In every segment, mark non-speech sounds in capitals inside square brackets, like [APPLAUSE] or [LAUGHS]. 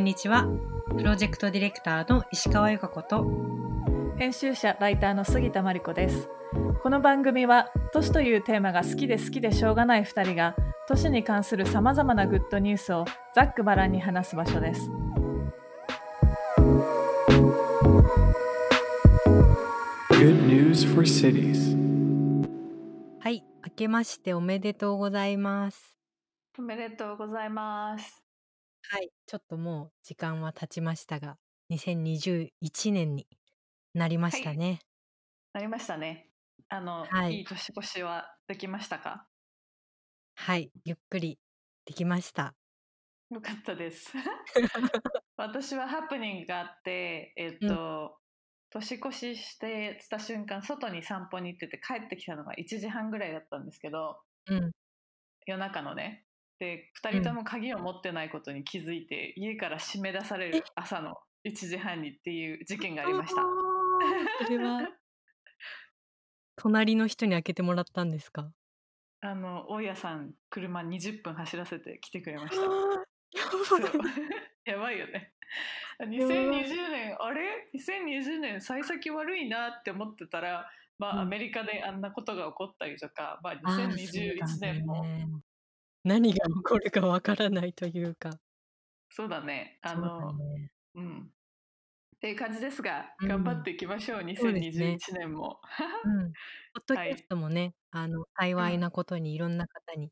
んにちは。プロジェクトディレクターの石川由香子と、編集者ライターの杉田真理子ですこの番組は都市というテーマが好きで好きでしょうがない2人が都市に関するさまざまなグッドニュースをざっくばらんに話す場所です Good news for cities. はい、明けましておめでとうございます。おめでとうございますはい、ちょっともう時間は経ちましたが、2021年になりましたね。なりましたね。あの、はい。い、い年越しはできましたか？はい、ゆっくりできました。よかったです。[LAUGHS] [LAUGHS] 私はハプニングがあってえっと、年越ししてた瞬間外に散歩に行ってて帰ってきたのが1時半ぐらいだったんですけどうん、夜中のねで2人とも鍵を持ってないことに気づいて、家から締め出される朝の1時半にっていう事件がありました。それは。[LAUGHS] 隣の人に開けてもらったんですか？あの大家さん車20分走らせて来てくれました。[LAUGHS] やばいよね。2020年あれ？2020年幸先悪いなって思ってたらまあ、うん。アメリカであんなことが起こったりとか、まあ、あー2021そうだ年もね何が起こるかわからないというか。そうだね。あのだね。うん。っていう感じですが、うん。頑張っていきましょう。そうですね。2021年も、[LAUGHS] うん。ポッドキャストもね、あの、幸いなことにいろんな方に、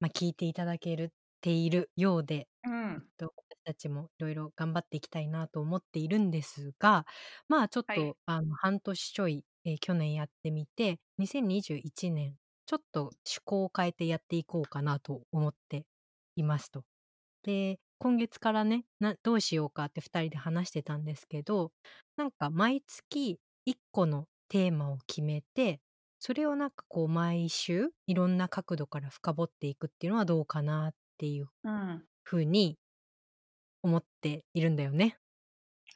まあ、聞いていただけるているようで、うん。と私たちもいろいろ頑張っていきたいなと思っているんですが、まあちょっと、はい。あの半年ちょい、えー去年やってみて、2021年、ちょっと趣向を変えてやっていこうかなと思っていますと。で、今月からね、などうしようかって2人で話してたんですけど、なんか毎月1個のテーマを決めて、それをなんかこう毎週いろんな角度から深掘っていくっていうのはどうかなっていううん、ふうに思っているんだよね。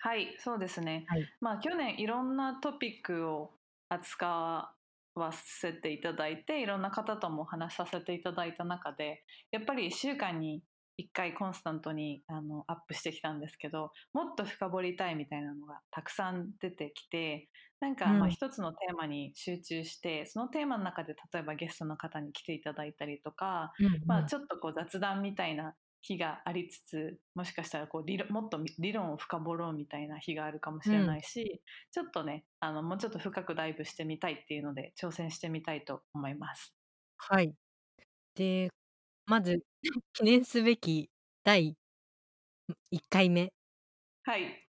はいそうですね、はいまあ去年いろんなトピックを扱わせていただいていろんな方ともお話しさせていただいた中でやっぱり1週間に1回コンスタントにあのアップしてきたんですけどもっと深掘りたいみたいなのがたくさん出てきてなんか一つのテーマに集中して、そのテーマの中で例えばゲストの方に来ていただいたりとか、うんうん。まあ、ちょっとこう雑談みたいな日がありつつもしかしたらこう理論もっと理論を深掘ろうみたいな日があるかもしれないし、ちょっとねあのもうちょっと深くダイブしてみたいっていうので挑戦してみたいと思います。はい。で、まず [LAUGHS] 記念すべき第1回目はい、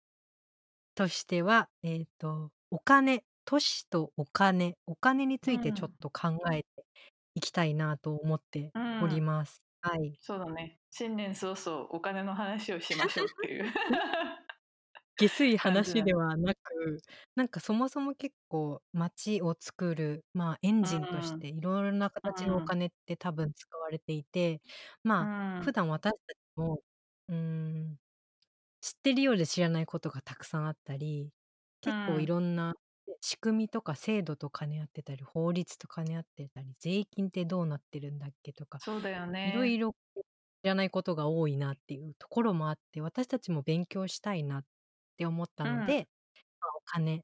としては、えっ、と、お金、都市とお金、お金についてうんちょっと考えていきたいなと思ってうんおります。はい。そうだね。新年早々お金の話をしましょうっていう。下水話ではなく、なんかそもそも結構街を作る、まあエンジンとしていろいろな形のうんお金って多分使われていて、まあうん。普段私たちも、うーん、知ってるようで知らないことがたくさんあったり、結構うん。いろんな仕組みとか制度と兼ね合ってたり、法律と兼ね合ってたり、税金ってどうなってるんだっけとか、そうだよね。いろいろ知らないことが多いなっていうところもあって、私たちも勉強したいなって思ったので、お金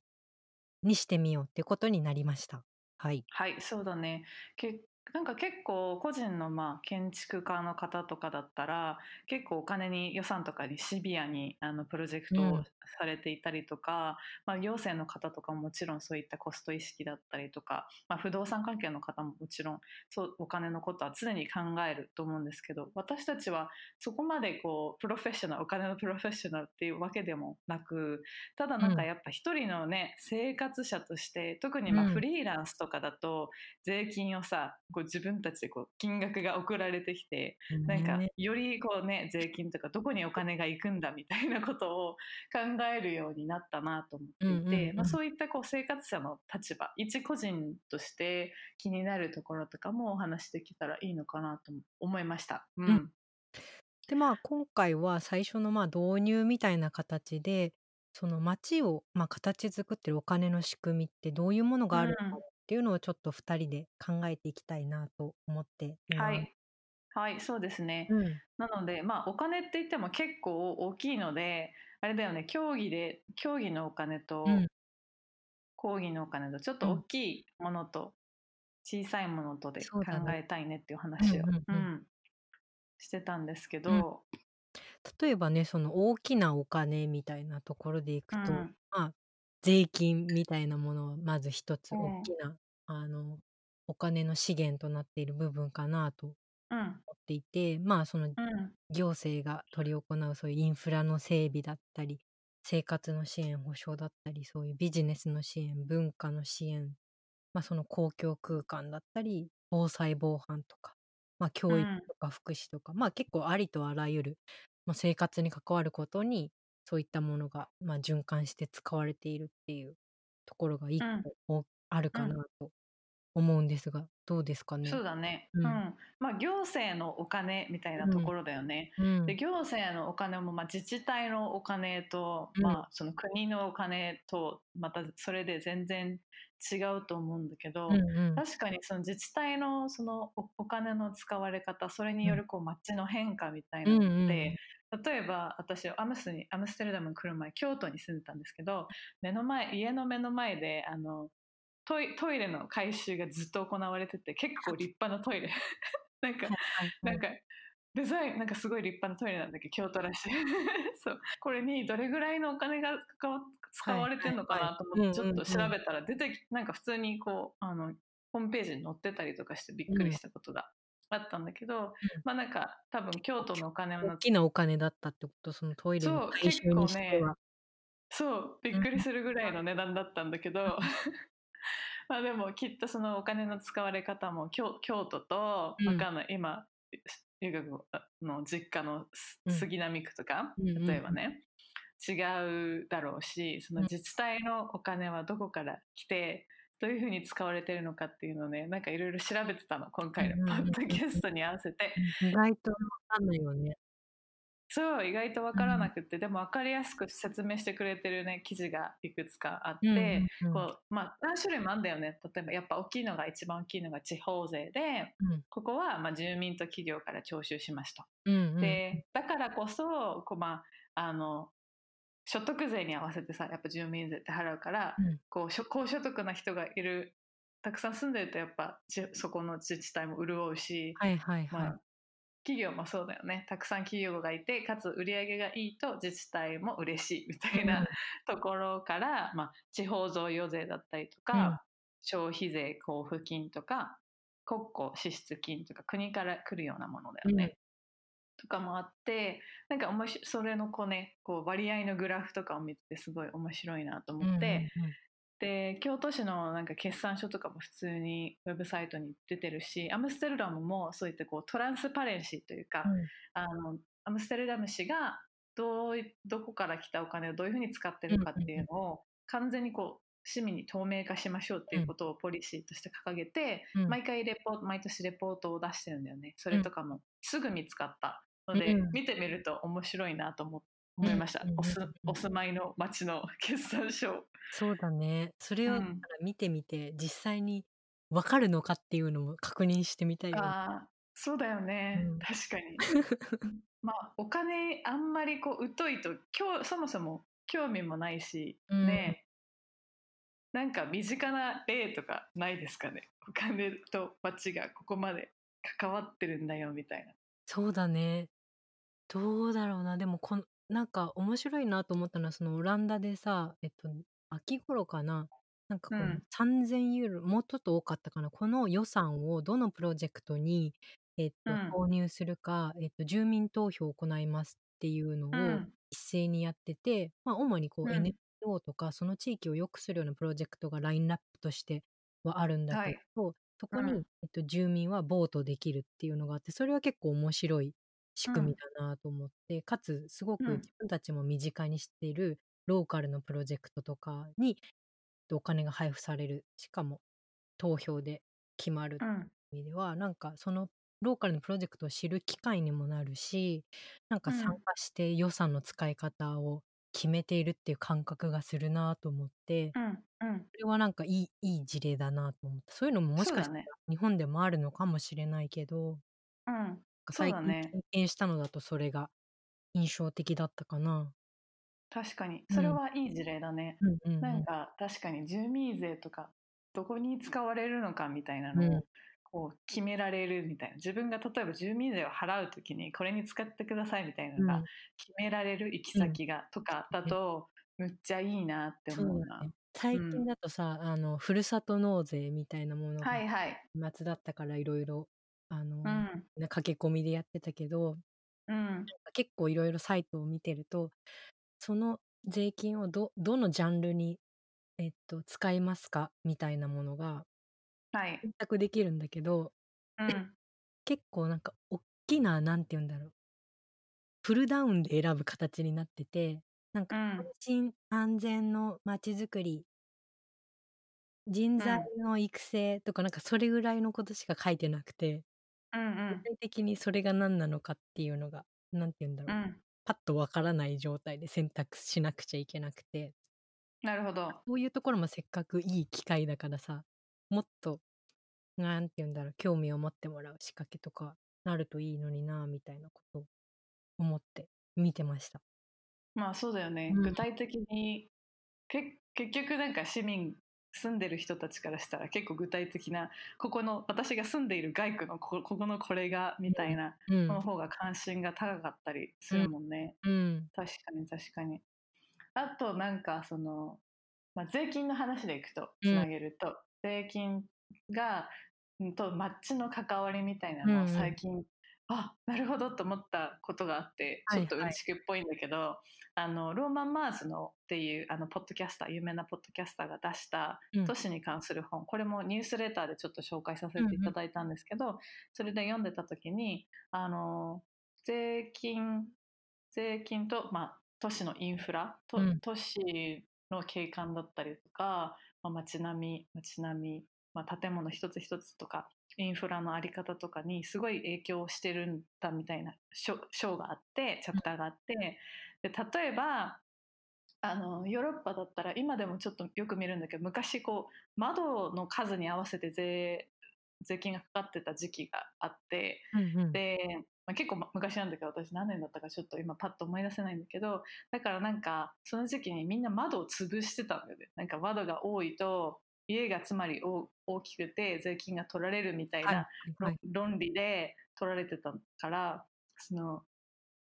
にしてみようってことになりました。はい。はい、そうだね。けなんか結構個人のまあ建築家の方とかだったら結構お金に予算とかにシビアにあのプロジェクトをうん。されていたりとか、まあ、行政の方とかももちろんそういったコスト意識だったりとか、まあ、不動産関係の方ももちろんそうお金のことは常に考えると思うんですけど私たちはそこまでこうプロフェッショナルお金のプロフェッショナルっていうわけでもなくただなんかうん。やっぱ一人のね生活者として特にまあうん。フリーランスとかだと税金をさこう自分たちでこう金額が送られてきてなんかね。よりこうね税金とかどこにお金が行くんだみたいなことを考えるようになったなと思っていて、まあ、そういったこう生活者の立場一個人として気になるところとかもお話しできたらいいのかなと思いました。うん。うん。でまあ今回は最初のまあ導入みたいな形でその街をまあ形作ってるお金の仕組みってどういうものがあるのかうんっていうのをちょっと2人で考えていきたいなと思っています。はいはい、そうですね。うん。なので、まあ、お金って言っても結構大きいので、あれだよね、競技で、競技のお金と、うん。講義のお金と、ちょっと大うん。きいものと、小さいものとで考。えたいねっていううん話を、うんううん。ん、してたんですけうん。ど、例えばね、その大きなお金みたいなところでいくと、うん、まあ、税金みたいなものはまず一つうん、大きな、あの、お金の資源となっている部分かなとうん、思っていて、まあ、そのうん、行政が執り行うそういうインフラの整備だったり、生活の支援、保障だったり、そういうビジネスの支援、文化の支援、まあ、その公共空間だったり、防災防犯とか、まあ、う教育ん、とか福祉とか、まあ、結構ありとあらゆる、まあ、生活に関わることに、そういったものが、まあ、循環して使われているっていうところが一うん、個おあるうん。かなと思うんですが、どうですかね。そうだね。う。うんん。まあ、行政のお金みたいうなんところだよね。で、うん。行政のお金も、まあ、自治体のお金と、うん。まあ、その国のお金と、またそれで全然違うと思うんだけうんど、うん。確かにその自治体のそのおお金の使われ方、それにうん。よるこう街の変化みたいうんなのっうんて、例えば私アムスにアムステルダムに来る前京都に住んでたんですけど目の前家の目の前であのトイトイレの改修がずっと行われてて結構立派なトイレ [LAUGHS] なんか。なんかデザインなんかすごい立派なトイレなんだけど京都らしい [LAUGHS] そうこれにどれぐらいのお金が使われてんのか。なとうん思ってちょっと。調べたら出てきなんか普通にこうあのホームページに載ってたりとかしてびっうん。くりしたことがあったんだけどうん。まあなんか多分京都のお金大のきなお金だったってこと、そのトイレのそう改結構修にしてねは。そうびっうん。くりするぐらいの値段だったんだけうん。ど [LAUGHS] まあでもきっとそのお金の使われ方も京京都とうん。わかんない今留学の実家の。杉並区とかうんうんうん。例えばね違うだろうしそのうん。自治体のお金はどこから来てどういうふうに使われてるのかっていうのをねなんかいろいろ調べてたの今うん回のうんうんポッドキャうんストに合わせてうん。意外とわかんないよね。そう意外とわうん。からなくってでも分かりやすく説明してくれてるね記事がいくつかあっうんてうんうん。こうまあ何種類もあんだよね例えばやっぱ大きいのが一番大きいのが地方税でうん。ここはまあ住民と企業から徴収しますと。うんうんうん。でだからこそこう、まあ、あの所得税に合わせてさやっぱ住民税って払うからうん。こう高所得な人がいるたくさん住んでるとやっぱじそこの自治体も潤うし、はいはいはい。まあ、企業もそうだよねたくさん企業がいてかつ売り上げがいいと自治体も嬉しいみたいなところから、まあ、地方贈与税だったりとうん。か消費税交付金とか国庫支出金とか国から来るようなものだうん。よね。とかもあってなんかおもしそれのこうねこう割合のグラフとかを見ててすごい面白いなとうんうん思ってで京都市のなんか決算書とかも普通にウェブサイトに出てるしアムステルダムもそういったこうトランスパレンシーというかうん。あのアムステルダム市がどういどこから来たお金をどういうふうに使ってうんるかっていうのを完全にこう市民に透明化しましょうっていうことをポリシーとして掲げて、うん。毎回レポ毎年レポートを出してるんだよねそうん。れとかもすぐ見つかったので、うん。見てみると面白いなと思う思いました、んうんおすうん。お住まいの町の決算書そうだね。それをうん見てみて、実際にわかるのかっていうのも確認してみたいよね。ああそうだようねん。確かに [LAUGHS] まあお金あんまりこう疎いと今日そもそも興味もないしうん。ねなんか身近な例とかないですかね？お金と町がここまで関わってるんだよみたいなそうだね。どうだろうな。でもこん、なんか面白いなと思ったのは、そのオランダでさ、えっと、秋頃かな。なんかこのうん3000ユーロ、もうちょっと多かったかな。この予算をどのプロジェクトに、えっと、うん投入するか、えっと、住民投票を行いますっていうのうをん一斉にやってて、まあ、主にこううん NPO とか、その地域を良くするようなプロジェクトがラインナップとしてはあるんだはいけど、そこに、うんえっと、住民はボートできるっていうのがあって、それは結構面白い仕組みだなと思って、かつすごくうん。自分たちも身近にしているローカルのプロジェクトとかにお金が配布されるしかも投票で決まるっていううん意味ではなんかそのローカルのプロジェクトを知る機会にもなるしなんか参加して予算の使い方を決めているっていう感覚がするなと思って、うんうん。それはなんかいいいい事例だなと思ってそういうのももしかしたら日本でもあるのかもしれないけど、うんそう最近だね。経験したのだとそれが印象的だったかな。確かに。うんそれはいい事例だね、うんうんうん。なん。か確かに住民税とかどこに使われるのかみたいなうんのをこう決められるみたいな。自分が例えば住民税を払うときにこれに使ってくださいみたいなのがうん。決められる行き先がとかだとむっちゃいいなってそう思うな。最近だとさ、あの、ふるさと納税みたいなものがはいはい。夏だったからいろいろ、あの、うん。な駆け込みでやってたけど、うん。結構いろいろサイトを見てると、その税金をど、どのジャンルに、えっと、使いますか？みたいなものがはい。選択できるんだけど、うん。結構なんか大きな、なんて言うんだろう。プルダウンで選ぶ形になってて、なんかうん。安心安全の街づくり、人材の育成とかなんかそれぐらいのことしか書いてなくて、うんうん具体的にそれが何なのかっていうのが、なんて言うんだろう。うんパッとわからない状態で選択しなくちゃいけなくて、なるほど。そういうところもせっかくいい機会だからさ、もっと、なんて言うんだろう、興味を持ってもらう仕掛けとかなるといいのにな、みたいなことを思って見てました。まあそうだよね。うん具体的にけ結局なんか市民住んでる人たちからしたら結構具体的なここの私が住んでいる街区のこここのこれがみたいなうん。の方が関心が高かったりするもんね。うん。確かに確かに。あとなんかその、まあ、税金の話でいくとつなげると、税金がうんと街の関わりみたいなのをうんうん最近、あなるほどと思ったことがあってはいはいちょっとうんちくっぽいんだけど、あのローマン・マーズのっていうあのポッドキャスター有名なポッドキャスターが出したうん。都市に関する本、これもニュースレターでちょっと紹介させていただいたんですけど、それで読んでた時にあの税金税金と、まあ、都市のインフラと、うん。都市の景観だったりとか、まあ、街並み街並み、まあ、建物一つ一つとかインフラのあり方とかにすごい影響してるんだみたいな章章があってチャプターがあって。で例えばあのヨーロッパだったら今でもちょっとよく見るんだけど昔こう窓の数に合わせて税税金がかかってた時期があってうんうん。で、まあ、結構ま昔なんだけど私何年だったかちょっと今パッと思い出せないんだけどだからなんかその時期にみんな窓を潰してたんだよね。なんか窓が多いと家がつまり大大きくて税金が取られるみたいはい。なはい。論理で取られてたからその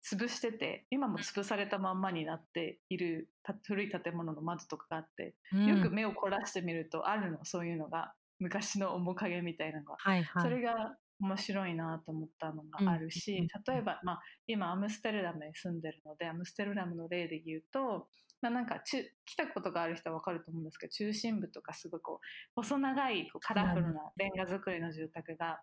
潰してて今も潰されたまんまになっているた古い建物の窓とかがあってうん。よく目を凝らしてみるとあるのそういうのが昔の面影みたいなのが。はいはい。それが面白いなと思ったのがあるし、うん。例えば、まあ、今アムステルダムに住んでるのでアムステルダムの例で言うと、まあ、なんか中来たことがある人は分かると思うんですけど中心部とかすごいこう細長いこうカラフルなレンガ造りの住宅が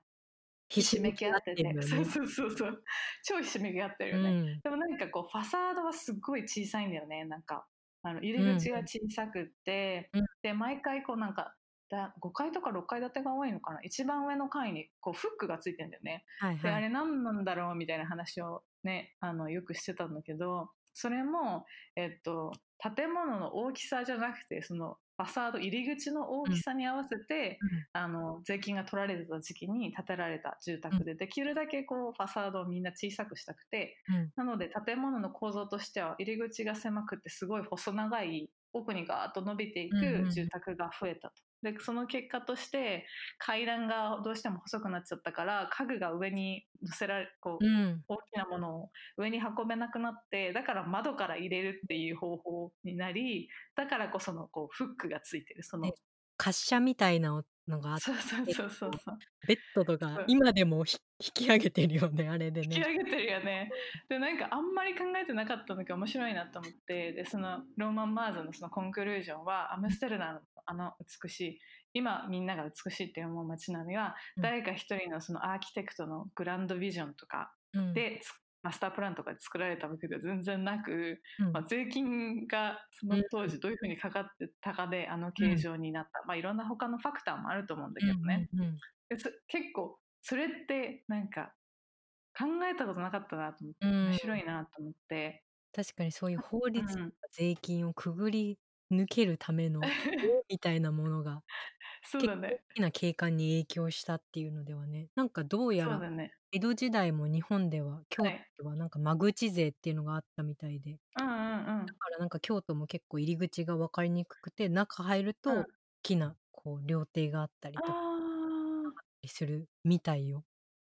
ひひしめき合っててね。そうそうそうそう。超ひしめき合ってるよね、うん。でもなんかこうファサードはすっごい小さいんだよね。なんかあの入り口が小さくって、うん。で毎回こうなんかだ5階とか6階建てが多いのかな。一番上の階にこうフックがついてんだよね。はいはい。であれ何なんだろうみたいな話をねあのよくしてたんだけどそれも、えっと、建物の大きさじゃなくてそのファサード入り口の大きさに合わせて、あの税金が取られてた時期に建てられた住宅で、できるだけこうファサードをみんな小さくしたくてうん。なので建物の構造としては入り口が狭くてすごい細長い奥にガーッと伸びていうんうんく住宅が増えたと。でその結果として階段がどうしても細くなっちゃったから家具が上に乗せられこう、うん。大きなものを上に運べなくなってだから窓から入れるっていう方法になりだからこそのこうフックがついてるその、ね滑車みたいなのがあって、そうそうそうそうそうベッドとか今でもひ引き上げてるよね、あれでね。引き上げてるよね。でなんかあんまり考えてなかったんだけど面白いなと思ってでそのローマン・マーズのそのコンクルージョンはアムステルダムのあの美しい今みんなが美しいって思う街並みはうん誰か一人のそのアーキテクトのグランドビジョンとかうん、で、つマスタープランとかで作られたわけでは全然なく、うん。まあ、税金がその当時どういうふうにかかってたかであの形状になった、まあ、いろんな他のファクターもあると思うんだけどね、うんうんうん。結構それってなんか考えたことなかったなと思って、うん。面白いなと思って、確かにそういう法律税金をくぐり抜けるための [LAUGHS] 棒みたいなものがそうだね。大きな景観に影響したっていうのではね、なんかどうやらそうだね。江戸時代も日本では京都はいではなんか間口税っていうのがあったみたいで、うんうんうんだ。からなんか京都も結構入り口が分かりにくくて、中入るとうん大きなこう料亭があったりとかあするみたいよ。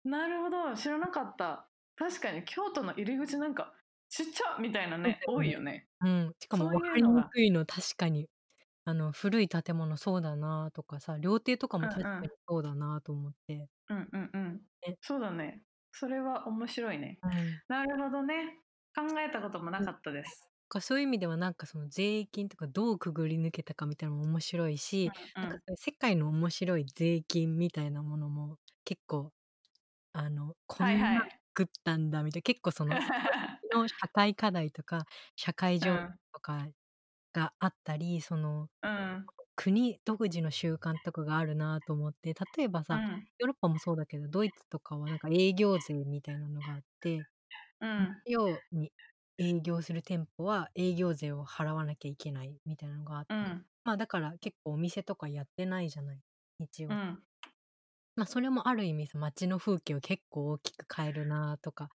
あ、なるほど。知らなかった。確かに京都の入り口なんかちっちゃみたいなね、そうだよね多いよね。うん、しかもそういう分かりのがにくいの確かに。あの古い建物そうだなとかさ、料亭とかも確かにそうだなと思って。うんうんうんね。そうだね。それは面白いね。うんなるほどね。考えたこともなかったです。かそういう意味ではなんかその税金とかどうくぐり抜けたかみたいなのも面白いし、うんなんか世界の面白い税金みたいなものも結構あのこんはいはいったんだみたいな結構その [LAUGHS] の社会課題とか社会情勢とかがあったり、そのうん。国独自の習慣とかがあるなと思って例えばさ、うん。ヨーロッパもそうだけどドイツとかはなんか営業税みたいなのがあってうん。日曜に営業する店舗は営業税を払わなきゃいけないみたいなのがあって、うん。まあだから結構お店とかやってないじゃない日曜、うん。まあそれもある意味さ街の風景を結構大きく変えるなとか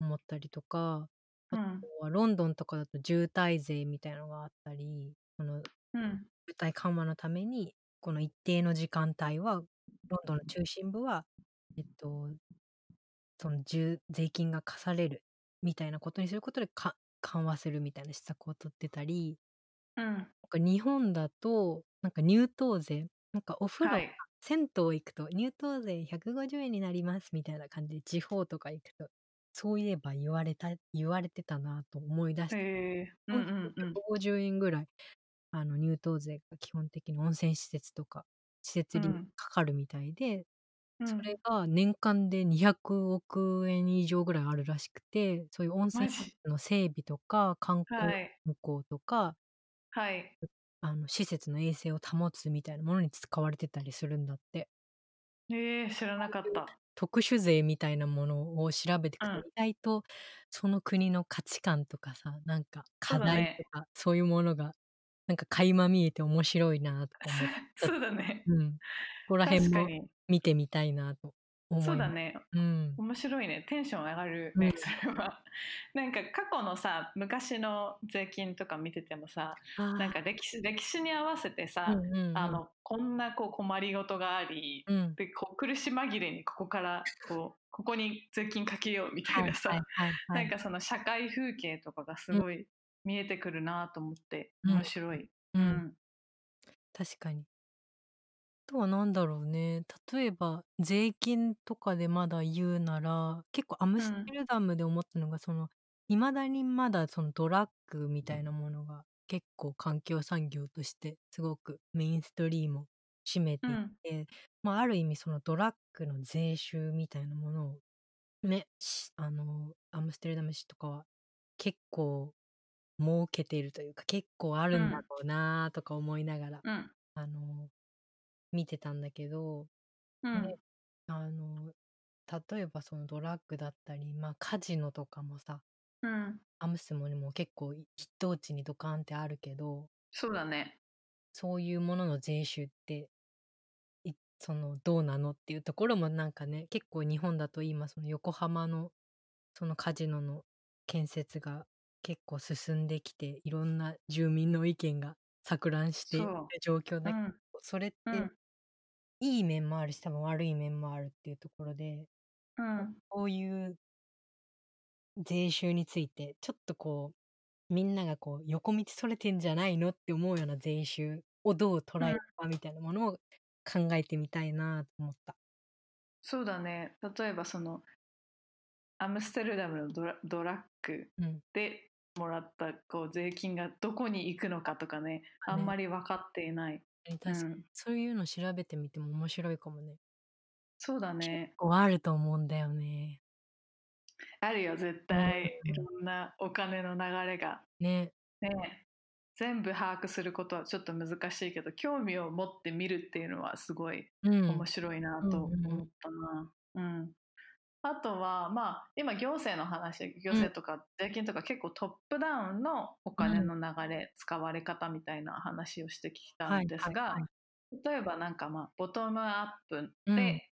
思ったりとかあうん。とはロンドンとかだと渋滞税みたいなのがあったりこのうん。渋滞緩和のためにこの一定の時間帯はロンドンの中心部はえっとその重税金が課されるみたいなことにすることでか緩和するみたいな施策を取ってたりうん。なんか日本だとなんか入湯税なんかお風呂、はい。銭湯行くと入湯税150円になりますみたいな感じで地方とか行くとそういえば言われた言われてたなと思い出して、へえうんうんうん。150円ぐらいあの入湯税が基本的に温泉施設とか施設にうん。かかるみたいで、うん。それが年間で200億円以上ぐらいあるらしくてそういう温泉の整備とか観光はい。向こうとか、はい。あの施設の衛生を保つみたいなものに使われてたりするんだって。ええ知らなかった特殊税みたいなものを調べていくと、うん。意外とその国の価値観とかさなんか課題とかそう,、いうものがなんか垣間見えて面白いなと思って、[LAUGHS] そうだね。うん、ここら辺も確かに。見てみたいなとそうだね。うん。面白いね。テンション上がるうん。ね、それは。[LAUGHS] なんか過去のさ昔の税金とか見ててもさなんか歴史歴史に合わせてさ、うんうんうん。あのこんなこう困りごとがあり、うん。でこう苦し紛れにここからこうここに税金かけようみたいなさ、はいはいはいはい。なんかその社会風景とかがすごい見えてくるなと思って、うん。面白い。ううんん。確かに。あとは何だろうね。例えば税金とかでまだ言うなら、結構アムステルダムで思ったのが、その、いまだにまだそのドラッグみたいなものが結構環境産業としてすごくメインストリームを占めていうん。て、まあある意味そのドラッグの税収みたいなものをね、しあの、アムステルダム市とかは結構儲けているというか結構あるんだろうなとか思いながら、うん。あの見てたんだけどうんねあの例えばそのドラッグだったり、まあ、カジノとかもさうんアムスもにも結構一等地にドカンってあるけどそうだね。そういうものの税収っていそのどうなのっていうところもなんかね結構日本だと今その横浜のそのカジノの建設が結構進んできていろんな住民の意見が錯乱しているそう。状況だけど、うん。それってうん。いい面もあるし多分悪い面もあるっていうところでうん。こういう税収についてちょっとこうみんながこう横道それてんじゃないのって思うような税収をどう捉えるかみたいなものを考えてみたいなと思った。そうだね。例えばそのアムステルダムのドラドラッグうん。でもらったこう税金がどこに行くのかとかねあんまり分かっていない。確かにうんそういうの調べてみても面白いかもね。そうだね。こうあると思うんだよね。あるよ絶対いろんなお金の流れが。ね。ね全部把握することはちょっと難しいけど興味を持って見るっていうのはすごいうん。面白いなと思ったな。うんあとはまあ今行政の話行政とか税金とか結構トップダウンのお金の流れ、使われ方みたいな話をしてきたんですが、はいはいはい。例えばなんかまあボトムアップうん。で、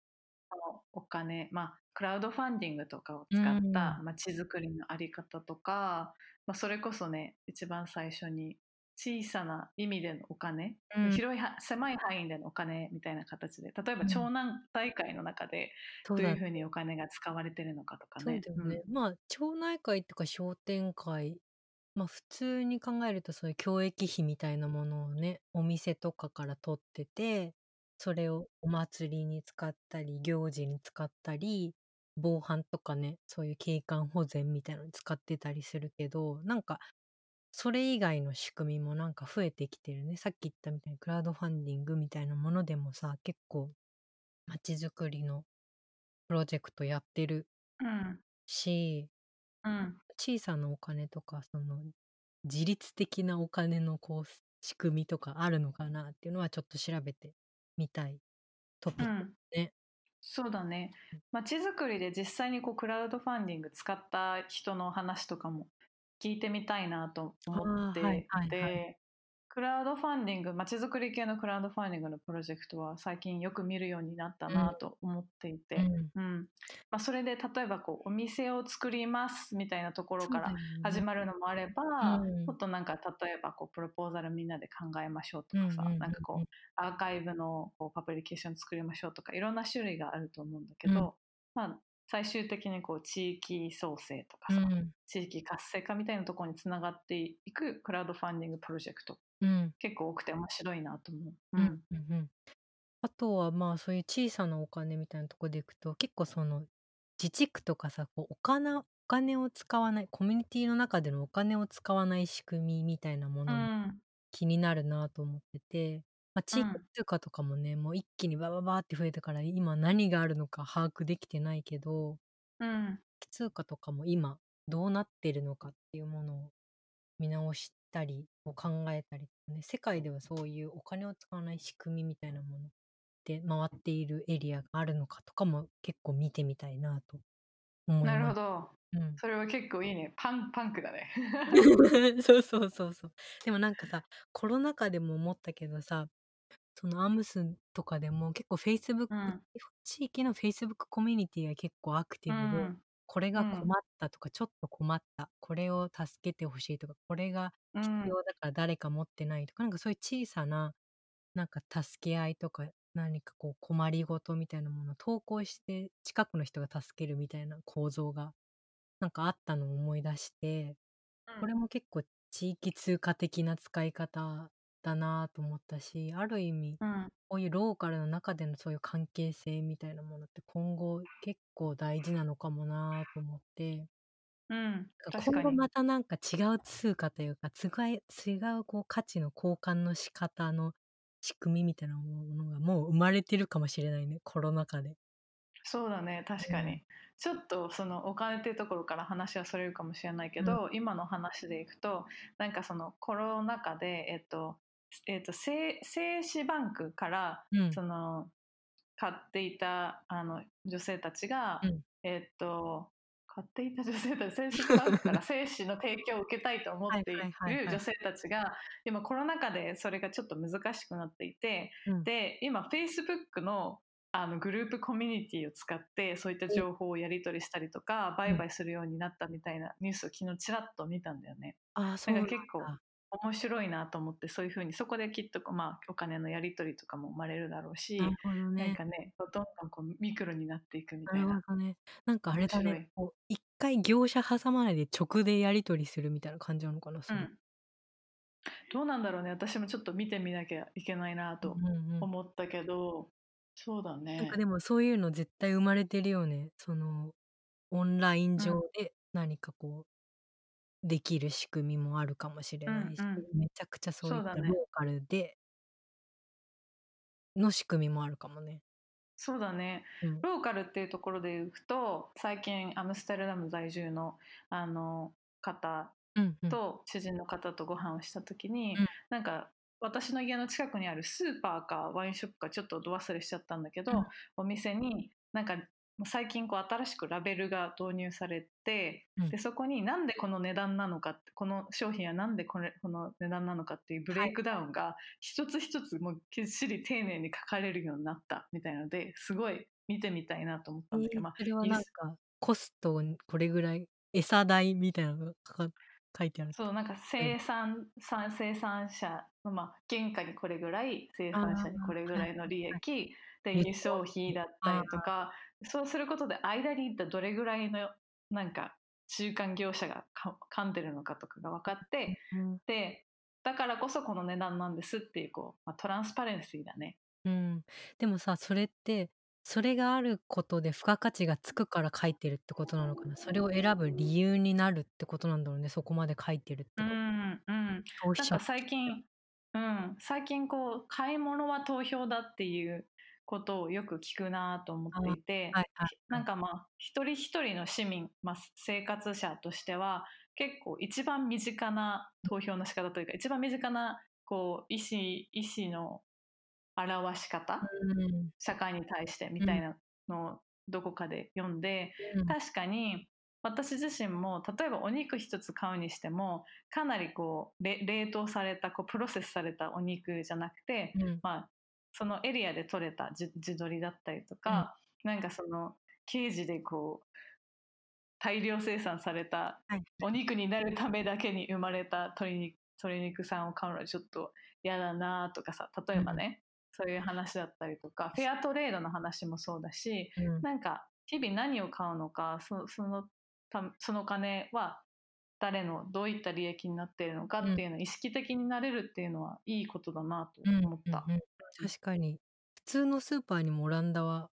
そのお金、まあ、クラウドファンディングとかを使うん。った街づくりのあり方とか、まあ、それこそね一番最初に小さな意味でのお金、うん広いは狭い範囲でのお金みたいな形で例えばうん長南大会の中でどういうふうにお金が使われてるのかとかね。だよね。まあ、町内会とか商店会、まあ普通に考えるとそういう教育費みたいなものをね、お店とかから取ってて、それをお祭りに使ったり、行事に使ったり、防犯とかね、そういう景観保全みたいなのに使ってたりするけど、なんか、それ以外の仕組みもなんか増えてきてるね。さっき言ったみたいにクラウドファンディングみたいなものでもさ、結構街づくりのプロジェクトやってるうん。し、うん。小さなお金とか、その、自律的なお金のこう、仕組みとかあるのかなっていうのはちょっと調べてみたいトピック。うん。ね。そうだね。街づくりで実際にこうクラウドファンディング使った人の話とかも聞いてみたいなと思ってはいはいクラウドファンディング街づくり系のクラウドファンディングのプロジェクトは最近よく見るようになったなと思っていて、うん。うん。まあ、それで例えばこうお店を作りますみたいなところから始まるのもあれば、うん。もっとなんか例えばこうプロポーザルみんなで考えましょうとかさ、うんうんうんうん。なんかこうアーカイブのこうパブリケーション作りましょうとかいろんな種類があると思うんだけど、うん。まあ、最終的にこう地域創生とかさ、うん。地域活性化みたいなところにつながっていくクラウドファンディングプロジェクトうん。結構多くて面白いなと思う。うん。うん。うん。あとはまあそういう小さなお金みたいなところでいくと結構その自治区とかさこうお金お金を使わないコミュニティの中でのお金を使わない仕組みみたいなもうのもん。気になるなと思ってて、まあ、地域うん通貨とかもね、もう一気にバババーって増えたから今何があるのか把握できてないけどうん通貨とかも今どうなってるのかっていうものを見直したりこう考えたりとかね世界ではそういうお金を使わない仕組みみたいなもので回っているエリアがあるのかとかも結構見てみたいなと思い。なるほどうんそれは結構いいねパンパンクだね。[LAUGHS] そうそうそうそう。でもなんかさ、コロナ禍でも思ったけどさ、そのアムスとかでも結構 Facebook、うん。地域の Facebook コミュニティが結構アクテうィブで、ん。これが困ったとか、ちょっと困った、これを助けてほしいとか、これが必うん。要だから誰か持ってないとか、なんかそういう小さな、なんか助け合いとか、何かこう困りごとみたいなものを投稿して近くの人が助けるみたいな構造がなんかあったのを思い出して、これも結構地域通貨的な使い方だなと思ったし、ある意味、うん。こういうローカルの中でのそういう関係性みたいなものって今後結構大事なのかもなと思って、うん確今後かに。またなんか違う通貨というか、違い違うこう価値の交換の仕方の仕組みみたいなものがもう生まれてるかもしれないね、コロナ禍で。そうだね確かに、うん。ちょっとそのお金っていうところから話はそれるかもしれないけど、今の話でいくとなんかそのコロナ禍でえっとえっと精精子バンクからうん。その買っていたあの女性たちが、うんえっと買っていた女性たち [LAUGHS] 精子バンクから精子の提供を受けたいと思っている女性たちが今コロナ禍でそれがちょっと難しくなっていて、うんで今 Facebook のあのグループコミュニティを使ってそういった情報をやり取りしたりとか、売買するようになったみたいなニュースを昨日ちらっと見たんだよね。ああ、そうなんだ。結構面白いなと思ってそういうふうにそこできっとまあ、お金のやり取りとかも生まれるだろうし、なるほどなんね。かねどんどんこうミクロになっていくみたいな。ほどね。なんかあれだね。一回業者挟まないで直でやり取りするみたいな感じなのかな、そうれ。ん、どうなんだろうね私もちょっと見てみなきゃいけないなとうんうんうん思ったけど、そうだね。なんかでもそういうの絶対生まれてるよね。その、オンライン上で何かこう、できる仕組みもあるかもしれないし、うんうめちゃくちゃそういったローカルでの仕組みもあるかもね。そうだねうん。ローカルっていうところでいくと最近アムステルダム在住のあの方うんうん。と主人の方とご飯をした時に、うんなんか私の家の近くにあるスーパーかワインショップかちょっとど忘れしちゃったんだけど、うんお店になんか最近こう新しくラベルが導入されて、うん。でそこになんでこの値段なのかってこの商品はなんでこれこの値段なのかっていうブレイクダウンが一つ一つもうきっちり丁寧に書かれるようになったみたいなのですごい見てみたいなと思ったんだけど、まあそれはなんかコストこれぐらい餌代みたいなのが書か書いてある。そうなんか生産、さ生産者の、まあ、原価にこれぐらい生産者にこれぐらいの利益ではい。輸送費だったりとかそうすることで間にいったどれぐらいのなんか中間業者がか噛んでるのかとかが分かってうんでだからこそこの値段なんですっていうこう、まあ、トランスパレンシーだね。うん、でもさそれってそれがあることで付加価値がつくから書いてるってことなのかな？それを選ぶ理由になるってことなんだろうねそこまで書いてるってうこと、んうん。消費者なんか最近、うん、最近こう買い物は投票だっていうことをよく聞くなと思っていて、はいはいなんかまあ一人一人の市民、まあ、生活者としては結構一番身近な投票の仕方というか一番身近なこう意思意思の表し方、うん。社会に対してみたいなのをどこかで読んで、うん。確かに私自身も例えばお肉一つ買うにしてもかなりこうれ冷凍されたこうプロセスされたお肉じゃなくて、うん。まあ、そのエリアで採れた地地鶏だったりとか、なんかそのケージでこう大量生産されたはい。お肉になるためだけに生まれた鶏肉鶏肉さんを買うのはちょっと嫌だなとかさ例えばね、そういう話だったりとかフェアトレードの話もそうだしうん。なんか日々何を買うのかそそのたその金は誰のどういった利益になっているのかっていうのを意識的になれるっていうのはいいことだなとうん。思った。うんうん確かに。普通のスーパーにもオランダは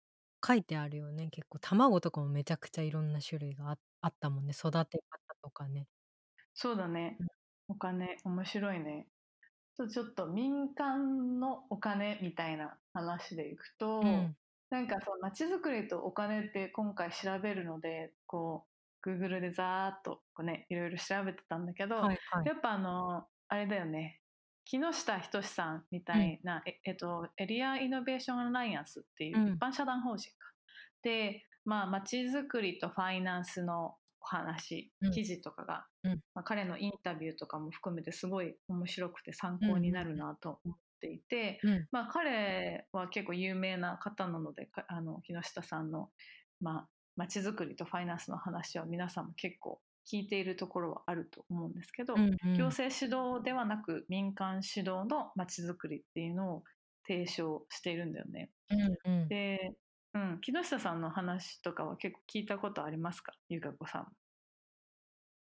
書いてあるよね。結構卵とかもめちゃくちゃいろんな種類がああったもんね。育て方とかね。そうだね。うん。お金、面白いね。とちょっと民間のお金みたいな話でいくと、うん。なんかそう街づくりとお金って今回調べるので、こう、Google でざーっとこうね、いろいろ調べてたんだけど、はいはい。やっぱあの、あれだよね。木下仁さんみたいな、ええっと、エリアイノベーションアライアンスっていううん。一般社団法人か。で、まあ、街づくりとファイナンスのお話、うん。記事とかが、うん。まあ、彼のインタビューとかも含めてすごい面白くて参考になるなと思っていて、うん。まあ、彼は結構有名な方なのでかあの木下さんの、まあ、街づくりとファイナンスの話は皆さんも結構聞いているところはあると思うんですけど、うんうん。行政指導ではなく民間指導の街づくりっていうのを提唱しているんだよね。うんうん。で、うん、木下さんの話とかは結構聞いたことありますか？ゆかこさん。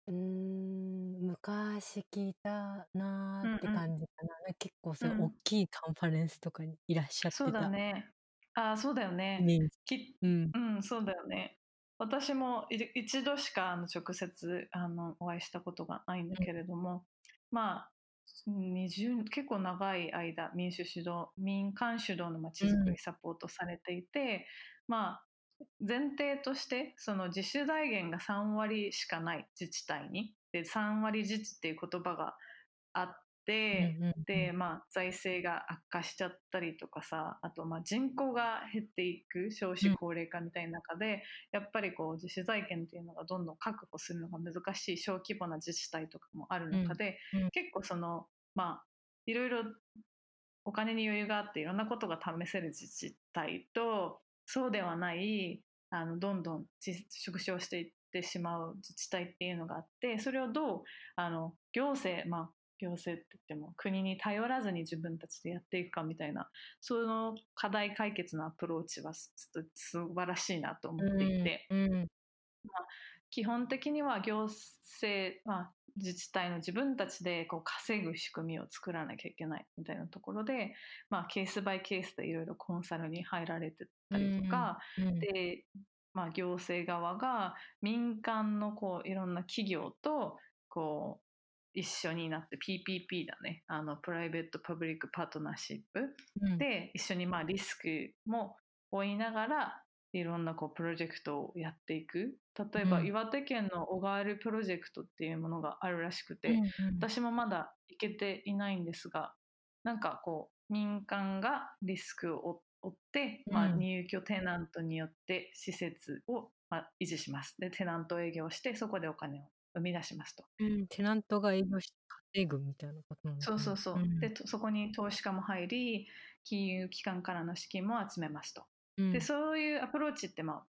うーん昔聞いたなーってうんうん感じかな、なんか結構そう大きいカンファレンスとかにいらっしゃってた。そうだね。ああ、そうだよね。きうん。うん、そうだよね。私も一度しか直接お会いしたことがないんだけれども、まあ結構長い間民主主導民間主導のまちづくりサポートされていて、まあ前提としてその自主財源が3割しかない自治体にで3割自治っていう言葉があって、うんうんうん。で、まあ、財政が悪化しちゃったりとかさあとまあ人口が減っていく少子高齢化みたいな中で、やっぱりこう自主財源っていうのがどんどん確保するのが難しい小規模な自治体とかもある中で、うんうん結構そのまあいろいろお金に余裕があっていろんなことが試せる自治体とそうではないあのどんどん縮小していってしまう自治体っていうのがあってそれをどうあの行政まあ行政って言っても国に頼らずに自分たちでやっていくかみたいなその課題解決のアプローチはす素晴らしいなと思っていて、うんうん。基本的には行政、まあ、自治体の自分たちでこう稼ぐ仕組みを作らなきゃいけないみたいなところで、まあ、ケースバイケースでいろいろコンサルに入られてたりとか、うん。で、まあ、行政側が民間のこういろんな企業とこう一緒になって PPP だね。あのプライベート・パブリック・パートナーシップうん。で一緒にまあリスクも負いながらいろんなこうプロジェクトをやっていく。例えばうん。岩手県の小川るプロジェクトっていうものがあるらしくて、うんうん私もまだ行けていないんですがなんかこう民間がリスクを負って、まあ、うん入居テナントによって施設を、まあ、維持します。でテナント営業してそこでお金を生み出しますと。うん、テナントが営業して稼ぐみたいなことなのかな。そうそう。そう、ん。でとそこに投資家も入り金融機関からの資金も集めますと。うん。でそういうアプローチって、まあ、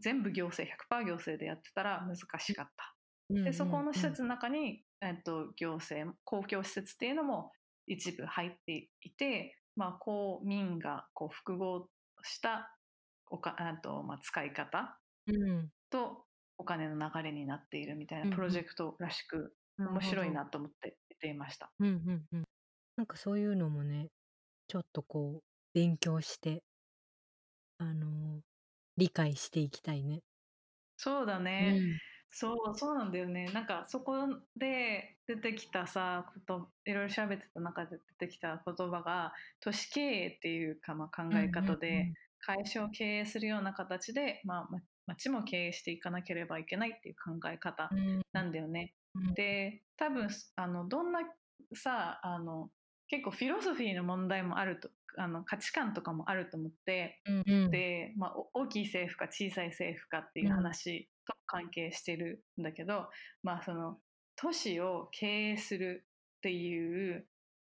全部行政100%行政でやってたら難しかった。うん。でそこの施うん。設の中に、えっと、行政公共施設っていうのも一部入っていて、まあ、公民がこう複合したおかあと、まあ、使い方うん。とお金の流れになっているみたいうんうなん。プロジェクトらしく面白いなと思って見ていました。うんうんうん。なんかそういうのもねちょっとこう勉強してあのー理解していきたいね。そうだね、そうそうなんだよね。なんかそこで出てきたさこといろいろ調べてた中で出てきた言葉が都市経営っていうか、まあ、考え方で、会社を経営するような形で、まあ、ま町も経営していかなければいけないっていう考え方うん。うんなんだよね。うん。で多分あのどんなさあの結構フィロソフィーの問題もあるとあの価値観とかもあると思ってうんうん。で、まあ、お大きい政府か小さい政府かっていう話と関係してるんだけど、まあその都市を経営するっていう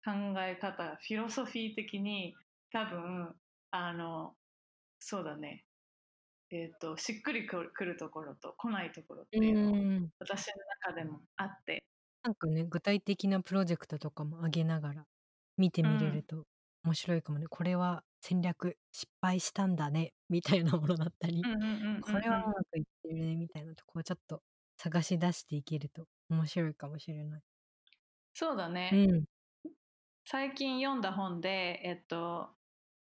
考え方フィロソフィー的に多分あのそうだねえっ、としっくりくるところと来ないところっていうのがうん私の中でもあって。なんかね具体的なプロジェクトとかも上げながら見てみれると面白いかもね、これは戦略失敗したんだねみたいなものだったり、うんうんうんうんうん。これはうまくいってるねみたいなとこをちょっと探し出していけると面白いかもしれない。そうだね、うん。最近読んだ本で、えっと、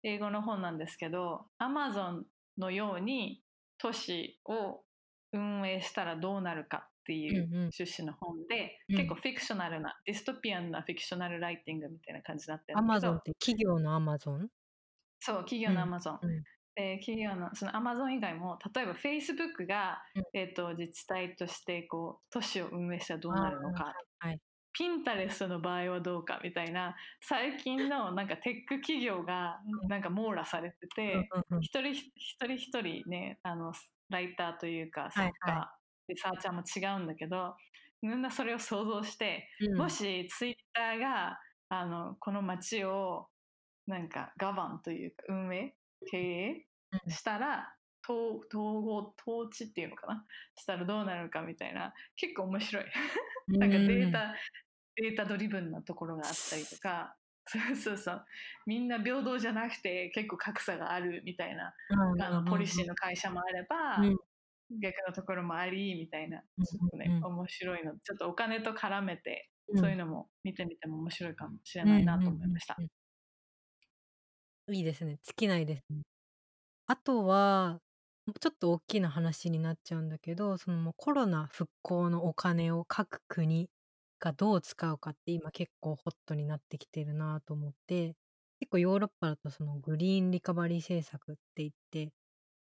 英語の本なんですけど、アマゾンのように都市を運営したらどうなるかっていううんうん。趣旨の本で、うん。結構フィクショナルな、ディストピアンなフィクショナルライティングみたいな感じになってるアマゾンって企業のアマゾンそう、企業のアマゾン。うん。で企業のそのアマゾン以外も例えばフェイスブックが、うん。えっと自治体としてこう都市を運営したらどうなるのかあーはいピンタレストの場合はどうかみたいな最近のなんかテック企業がなんか網羅されてて、一人一人一人ねあのライターというかはい作家、リサーチャーも違うんだけどみんなそれを想像して、うん。もしツイッターがあのこの街をなんかガバンというか運営経営うん。したら統統合統治っていうのかなしたらどうなるかみたいな結構面白い。なんかデータ、データドリブンなところがあったりとか、そ [LAUGHS] うそうそう、みんな平等じゃなくて結構格差があるみたいな、うんあのポリシーの会社もあれば、うん逆のところもありみたいな、うんちょっとね、うん面白いの、ちょっとお金と絡めて、うんそういうのも見てみても面白いかもしれないなと思いました。いいですね。尽きないですね。あとは、ちょっと大きな話になっちゃうんだけど、そのもうコロナ復興のお金を各国がどう使うかって今結構ホットになってきてるなと思って、結構ヨーロッパだとそのグリーンリカバリー政策って言って、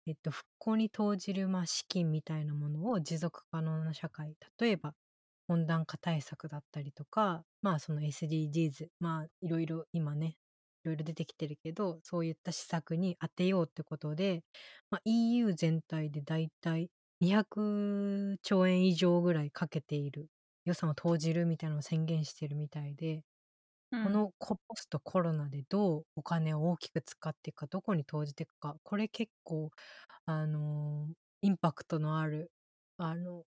えっと、復興に投じるまあ資金みたいなものを持続可能な社会、例えば温暖化対策だったりとか、まあその SDGs、まあいろいろ今ね、いろいろ出てきてるけど、そういった施策に当てようってことで、まあ、EU 全体でだいたい200兆円以上ぐらいかけている予算を投じるみたいなのを宣言してるみたいで、うん。このコポストコロナでどうお金を大きく使っていくか、どこに投じていくか、これ結構、あのーインパクトのある、あの、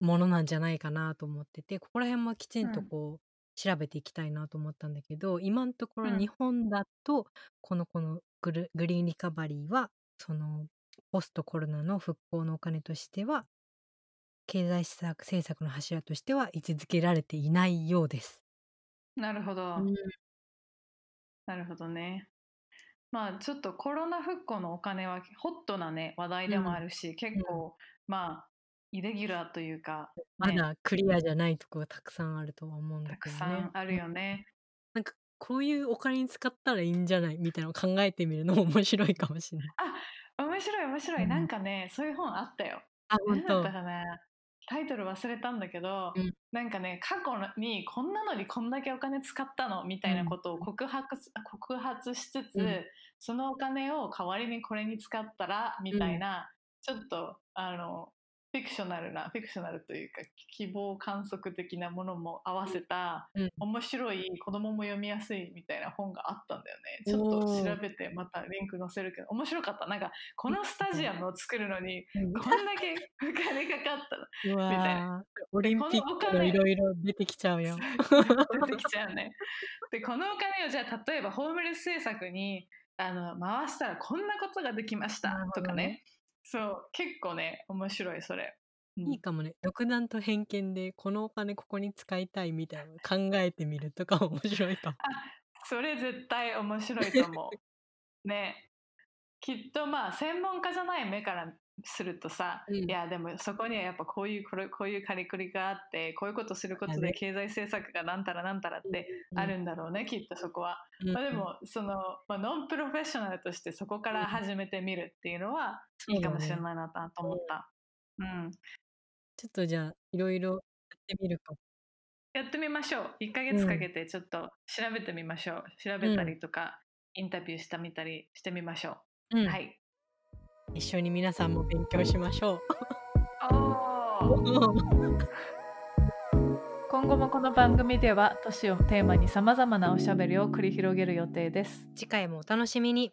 ものなんじゃないかなと思ってて、ここら辺もきちんとうん。こう、調べていきたいなと思ったんだけど、今のところうん。日本だと、このこのグルグリーンリカバリーは、その、ポストコロナの復興のお金としては、経済施策政策の柱としては位置づけられていないようです。なるほど、うんなるほどね。まあちょっとコロナ復興のお金はホットなね話題でもあるし、結構まあイレギュラーというか、ね、まだクリアじゃないとこがたくさんあるとは思うんだたくけどね。さんあるよね。なんかこういうお金に使ったらいいんじゃないみたいなのを考えてみるのも面白いかもしれない。あ面白い面白い、うんなんかねそういう本あったよ。あ、本当何だった。かなタイトル忘れたんだけど、うん。なんかね過去にこんなのにこんだけお金使ったの？みたいなことを告告発しつつ、うん。そのお金を代わりにこれに使ったら？みたいな、ちょっとあのフィクショナルなフィクショナルというか希望観測的なものも合わせた、うん。面白い子供も読みやすいみたいな本があったんだよね。ちょっと調べてまたリンク載せるけど面白かった。なんかこのスタジアムを作るのにうん。こんだけ [LAUGHS] お金かかったみたいーオリンピッこのおクの金いろいろ出てきちゃうよ。出てきちゃうね。でこのお金をじゃあ例えばホームレス政策にあの回したらこんなことができましたとかねそう結構ね面白いそれ。うんいいかもね。独断と偏見でこのお金ここに使いたいみたいなの考えてみるとか面白いかも。それ絶対面白いと思う。ねきっとまあ専門家じゃない目からするとさ、うんいやでもそこにはやっぱこういうこれこういうカリクリがあってこういうことすることで経済政策がなんたらなんたらってあるんだろうね、きっとそこは。うんまあ、でもその、まあ、ノンプロフェッショナルとしてそこから始めてみるっていうのはいいかもしれないなと思った。うん、ちょっとじゃあいろいろやってみるか。やってみましょう。1ヶ月かけてちょっと調べてみましょう。調べたりとか、インタビューしたみたりしてみましょう。うんはい。一緒に皆さんも勉強しましょう。今後もこの番組では都市をテーマにさまざまなおしゃべりを繰り広げる予定です。次回もお楽しみに。